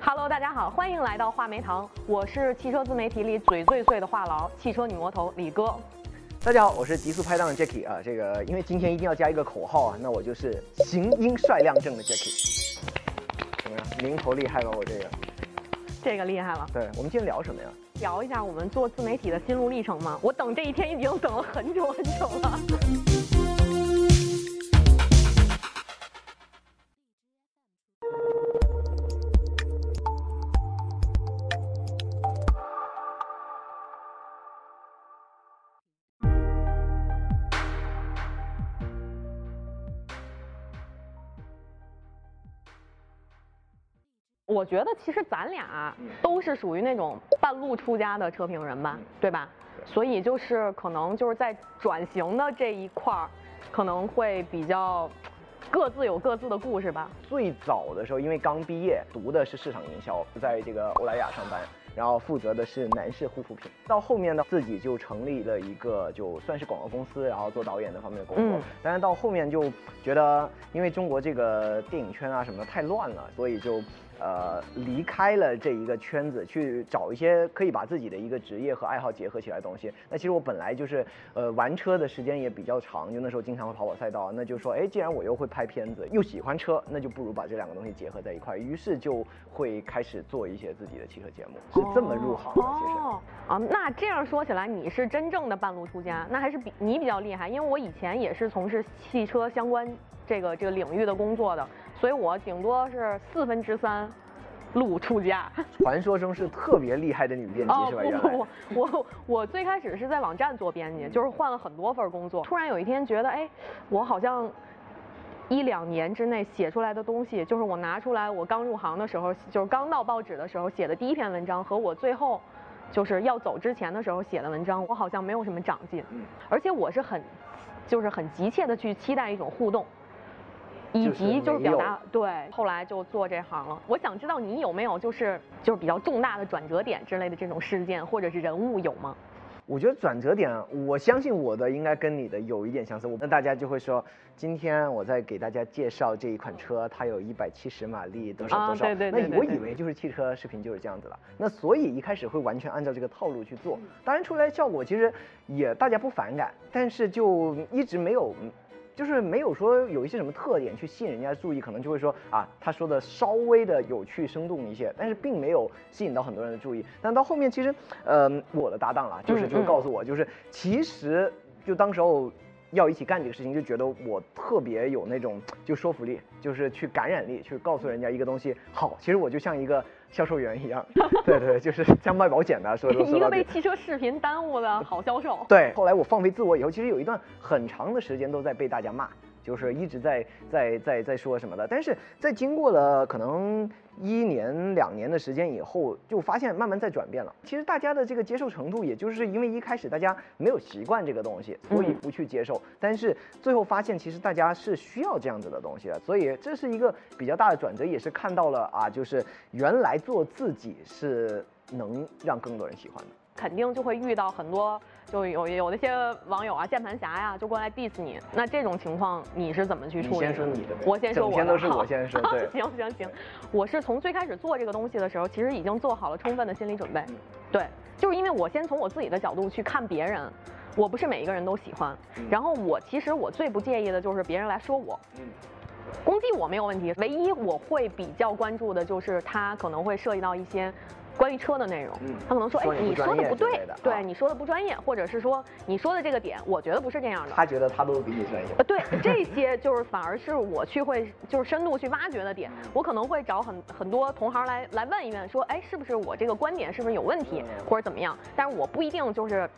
Hello，大家好，欢迎来到话梅堂，我是汽车自媒体里嘴最碎的话痨，汽车女魔头李哥。大家好，我是极速拍档的 Jacky 啊，这个因为今天一定要加一个口号啊，那我就是行英帅亮正的 Jacky，怎么样？名头厉害吧？我这个，这个厉害了，对我们今天聊什么呀？聊一下我们做自媒体的心路历程吗。我等这一天已经等了很久很久了。我觉得其实咱俩都是属于那种半路出家的车评人吧，对吧？所以就是可能就是在转型的这一块儿，可能会比较各自有各自的故事吧。最早的时候，因为刚毕业，读的是市场营销，在这个欧莱雅上班，然后负责的是男士护肤品。到后面呢，自己就成立了一个就算是广告公司，然后做导演那方面的工作。嗯但是到后面就觉得，因为中国这个电影圈啊什么的太乱了，所以就。呃，离开了这一个圈子，去找一些可以把自己的一个职业和爱好结合起来的东西。那其实我本来就是，呃，玩车的时间也比较长，就那时候经常会跑跑赛道。那就说，哎，既然我又会拍片子，又喜欢车，那就不如把这两个东西结合在一块儿。于是就会开始做一些自己的汽车节目，是这么入行的。其实。哦啊，那这样说起来，你是真正的半路出家，那还是比你比较厉害，因为我以前也是从事汽车相关这个这个领域的工作的，所以我顶多是四分之三路出家。传说中是特别厉害的女编辑是吧？哦不不不，我我最开始是在网站做编辑，就是换了很多份工作。突然有一天觉得，哎，我好像一两年之内写出来的东西，就是我拿出来我刚入行的时候，就是刚到报纸的时候写的第一篇文章，和我最后就是要走之前的时候写的文章，我好像没有什么长进。嗯而且我是很，就是很急切的去期待一种互动。以及就是表达对，后来就做这行了。我想知道你有没有就是就是比较重大的转折点之类的这种事件或者是人物有吗？我觉得转折点，我相信我的应该跟你的有一点相似。那大家就会说，今天我在给大家介绍这一款车，它有一百七十马力，多少啊多少。对对对那我以为就是汽车视频就是这样子了。那所以一开始会完全按照这个套路去做，当然出来效果其实也大家不反感，但是就一直没有。就是没有说有一些什么特点去吸引人家注意，可能就会说啊，他说的稍微的有趣生动一些，但是并没有吸引到很多人的注意。但到后面其实，呃，我的搭档啦，就是嗯就告诉我，就是其实就当时候要一起干这个事情，就觉得我特别有那种就说服力，就是去感染力，去告诉人家一个东西好。其实我就像一个销售员一样，对对，就是像卖保险的，说 说说一个被汽车视频耽误的好销售。对，后来我放飞自我以后，其实有一段很长的时间都在被大家骂，就是一直在在在在说什么的。但是在经过了可能一年两年的时间以后，就发现慢慢在转变了。其实大家的这个接受程度，也就是因为一开始大家没有习惯这个东西，所以嗯不去接受。但是最后发现，其实大家是需要这样子的东西的，所以这是一个比较大的转折，也是看到了啊，就是原来做自己是能让更多人喜欢的。肯定就会遇到很多，就有有那些网友啊、键盘侠呀，就过来 diss 你。那这种情况你是怎么去处理的？先说你的我先说我的。整天都是我先说对 行行行，我是从最开始做这个东西的时候，其实已经做好了充分的心理准备。嗯对，就是因为我先从我自己的角度去看别人。我不是每一个人都喜欢，嗯然后我其实我最不介意的就是别人来说我，嗯攻击我没有问题，唯一我会比较关注的就是他可能会涉及到一些关于车的内容，嗯他可能说，哎说，你说的不对对啊你说的不专业，或者是说你说的这个点，我觉得不是这样的。他觉得他都比你专业。呃，对，这些就是反而是我去会 就是深度去挖掘的点，我可能会找很很多同行来来问一问，说，哎，是不是我这个观点是不是有问题，嗯或者怎么样？但是我不一定就是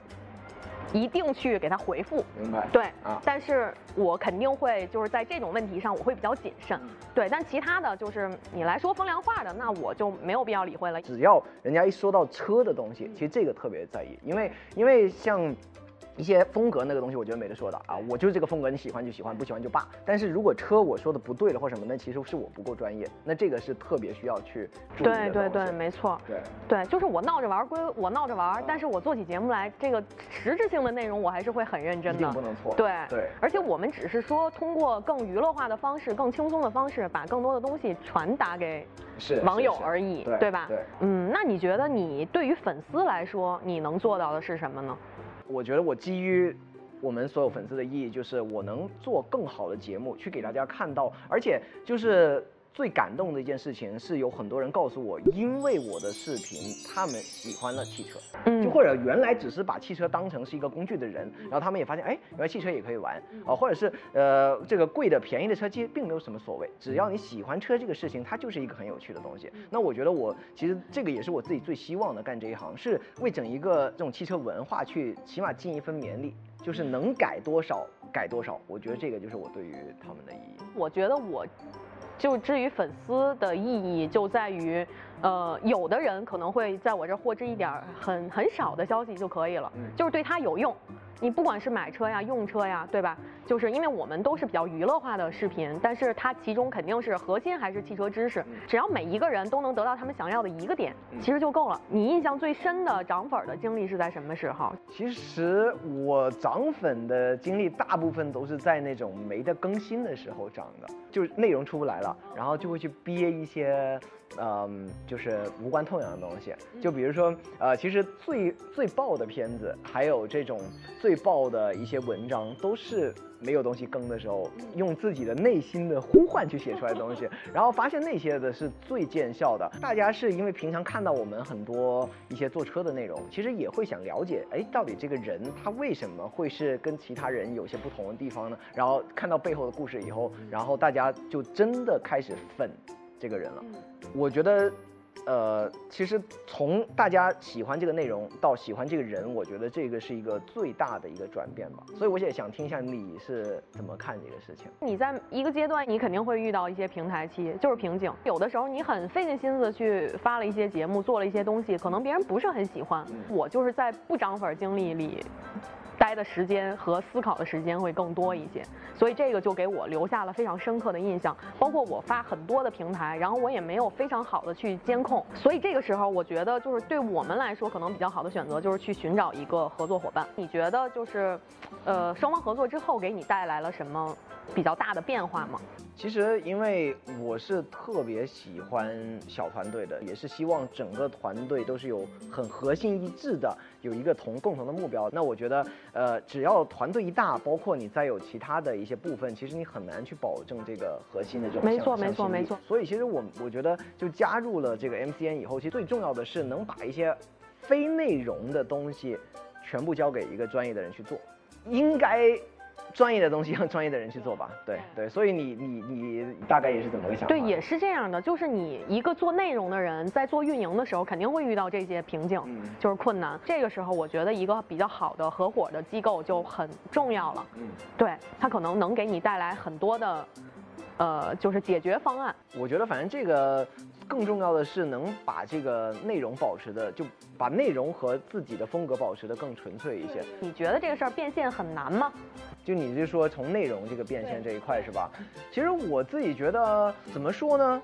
一定去给他回复，明白？对，啊但是我肯定会就是在这种问题上我会比较谨慎，嗯对，但其他的就是你来说风凉话的，那我就没有必要理会了。只要人家一说到车的东西，其实这个特别在意，因为因为像。一些风格那个东西，我觉得没得说的啊，我就是这个风格，你喜欢就喜欢，不喜欢就罢。但是如果车我说的不对了或什么，那其实是我不够专业，那这个是特别需要去注意的对对对，没错。对对，就是我闹着玩归我闹着玩儿，但是我做起节目来，这个实质性的内容我还是会很认真一的。定不能错。对对而且我们只是说通过更娱乐化的方式、更轻松的方式，把更多的东西传达给是网友而已，对吧？对。嗯，那你觉得你对于粉丝来说，你能做到的是什么呢？我觉得我基于我们所有粉丝的意义，就是我能做更好的节目，去给大家看到，而且就是。最感动的一件事情是有很多人告诉我，因为我的视频，他们喜欢了汽车，嗯就或者原来只是把汽车当成是一个工具的人，然后他们也发现，哎，原来汽车也可以玩啊，或者是呃这个贵的便宜的车其实并没有什么所谓，只要你喜欢车这个事情，它就是一个很有趣的东西。那我觉得我其实这个也是我自己最希望的，干这一行是为整一个这种汽车文化去起码尽一份绵力，就是能改多少改多少。我觉得这个就是我对于他们的意义。我觉得我，就至于粉丝的意义，就在于，呃，有的人可能会在我这儿获知一点儿很很少的消息就可以了，嗯就是对他有用。你不管是买车呀、用车呀，对吧？就是因为我们都是比较娱乐化的视频，但是它其中肯定是核心还是汽车知识。只要每一个人都能得到他们想要的一个点，其实就够了。你印象最深的涨粉儿的经历是在什么时候？其实我涨粉的经历大部分都是在那种没得更新的时候涨的，就是内容出不来了，然后就会去憋一些，嗯，就是无关痛痒的东西。就比如说，呃，其实最最爆的片子，还有这种最爆的一些文章，都是没有东西更的时候，用自己的内心的呼唤去写出来的东西，然后发现那些的是最见效的。大家是因为平常看到我们很多一些坐车的内容，其实也会想了解，哎，到底这个人他为什么会是跟其他人有些不同的地方呢？然后看到背后的故事以后，然后大家就真的开始粉这个人了。我觉得。呃，其实从大家喜欢这个内容到喜欢这个人，我觉得这个是一个最大的一个转变吧。所以我也想听一下你是怎么看这个事情。你在一个阶段，你肯定会遇到一些平台期，就是瓶颈。有的时候你很费尽心思去发了一些节目，做了一些东西，可能别人不是很喜欢。我就是在不涨粉经历里。待的时间和思考的时间会更多一些，所以这个就给我留下了非常深刻的印象。包括我发很多的平台，然后我也没有非常好的去监控，所以这个时候我觉得就是对我们来说可能比较好的选择就是去寻找一个合作伙伴。你觉得就是，呃，双方合作之后给你带来了什么比较大的变化吗？其实，因为我是特别喜欢小团队的，也是希望整个团队都是有很核心一致的，有一个同共同的目标。那我觉得，呃，只要团队一大，包括你再有其他的一些部分，其实你很难去保证这个核心的这种没错没错没错。所以，其实我我觉得，就加入了这个 MCN 以后，其实最重要的是能把一些非内容的东西全部交给一个专业的人去做，应该。专业的东西让专业的人去做吧，对对，所以你你你大概也是怎么个想法？对，也是这样的，就是你一个做内容的人在做运营的时候，肯定会遇到这些瓶颈，嗯就是困难。这个时候，我觉得一个比较好的合伙的机构就很重要了。嗯，对，它可能能给你带来很多的，呃，就是解决方案。我觉得反正这个更重要的是能把这个内容保持的，就把内容和自己的风格保持的更纯粹一些。你觉得这个事儿变现很难吗？就你就说从内容这个变现这一块是吧？其实我自己觉得怎么说呢？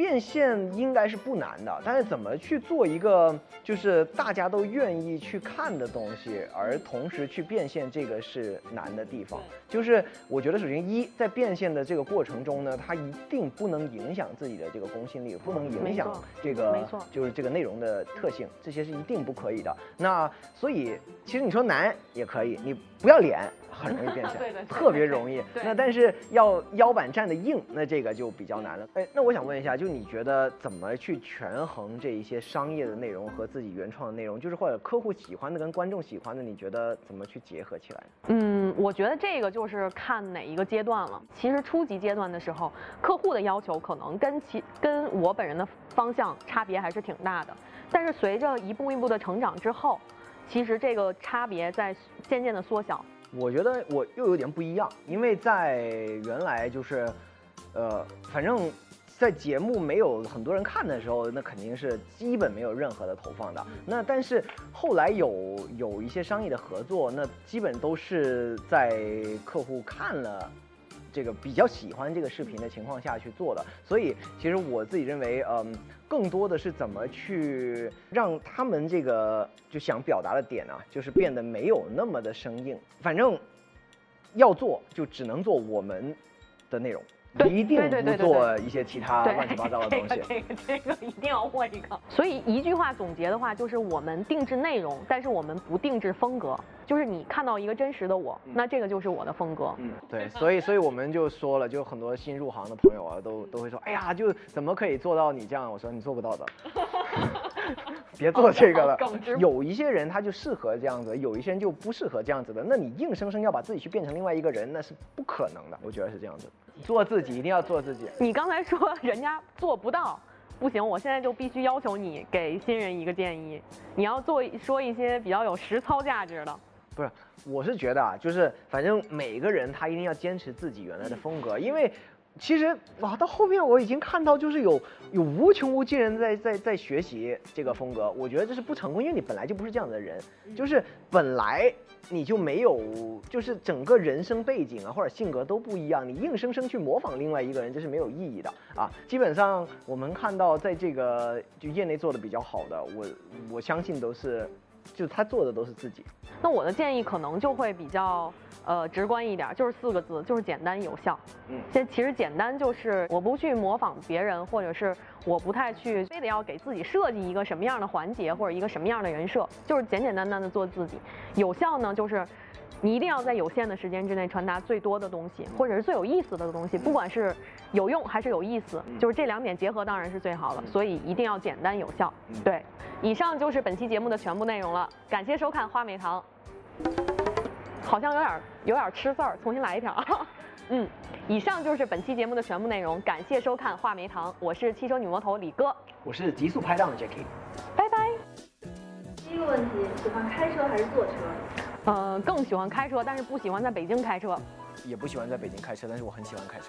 变现应该是不难的，但是怎么去做一个就是大家都愿意去看的东西，而同时去变现，这个是难的地方。就是我觉得首先一在变现的这个过程中呢，它一定不能影响自己的这个公信力，不能影响这个没错就是这个内容的特性，这些是一定不可以的。那所以其实你说难也可以，你不要脸很容易变 现，对对对特别容易。那但是要腰板站得硬，那这个就比较难了。哎，那我想问一下，就你觉得怎么去权衡这一些商业的内容和自己原创的内容，就是或者客户喜欢的跟观众喜欢的，你觉得怎么去结合起来？嗯，我觉得这个就是看哪一个阶段了。其实初级阶段的时候，客户的要求可能跟其跟我本人的方向差别还是挺大的。但是随着一步一步的成长之后，其实这个差别在渐渐的缩小。我觉得我又有点不一样，因为在原来就是，呃，反正在节目没有很多人看的时候，那肯定是基本没有任何的投放的。那但是后来有有一些商业的合作，那基本都是在客户看了。这个比较喜欢这个视频的情况下去做的，所以其实我自己认为，嗯，更多的是怎么去让他们这个就想表达的点啊，就是变得没有那么的生硬。反正要做就只能做我们的内容。一定不做一些其他乱七八糟的东西。这个这个一定要会一个。所以一句话总结的话，就是我们定制内容，但是我们不定制风格。就是你看到一个真实的我，那这个就是我的风格。嗯，对。所以所以我们就说了，就很多新入行的朋友啊，都都会说，哎呀，就怎么可以做到你这样？我说你做不到的。别做这个了。有一些人他就适合这样子，有一些人就不适合这样子的。那你硬生生要把自己去变成另外一个人，那是不可能的。我觉得是这样子。做自己，一定要做自己。你刚才说 人家做不到，不行，我现在就必须要求你给新人一个建议，你要做说一些比较有实操价值的。不是，我是觉得啊，就是反正每个人他一定要坚持自己原来的风格，因为。其实哇，到后面我已经看到，就是有有无穷无尽人在在在学习这个风格。我觉得这是不成功，因为你本来就不是这样的人，就是本来你就没有，就是整个人生背景啊或者性格都不一样，你硬生生去模仿另外一个人，这是没有意义的啊。基本上我们看到在这个就业内做的比较好的，我我相信都是。就他做的都是自己，那我的建议可能就会比较呃直观一点，就是四个字，就是简单有效。嗯，这其实简单就是我不去模仿别人，或者是我不太去非得要给自己设计一个什么样的环节或者一个什么样的人设，就是简简单单的做自己。有效呢，就是。你一定要在有限的时间之内传达最多的东西，或者是最有意思的东西，不管是有用还是有意思，就是这两点结合当然是最好的。所以一定要简单有效。对，以上就是本期节目的全部内容了。感谢收看花美堂。好像有点有点吃字儿，重新来一条。嗯，以上就是本期节目的全部内容。感谢收看话梅堂，我是汽车女魔头李哥，我是极速拍档的 Jackie。拜拜。第一个问题，喜欢开车还是坐车？呃，更喜欢开车，但是不喜欢在北京开车。也不喜欢在北京开车，但是我很喜欢开车。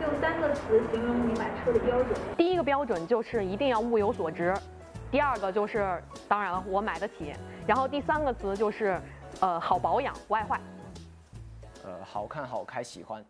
用三个词形容你买车的标准。第一个标准就是一定要物有所值，第二个就是，当然了，我买得起。然后第三个词就是，呃，好保养，不爱坏。呃，好看，好开，喜欢。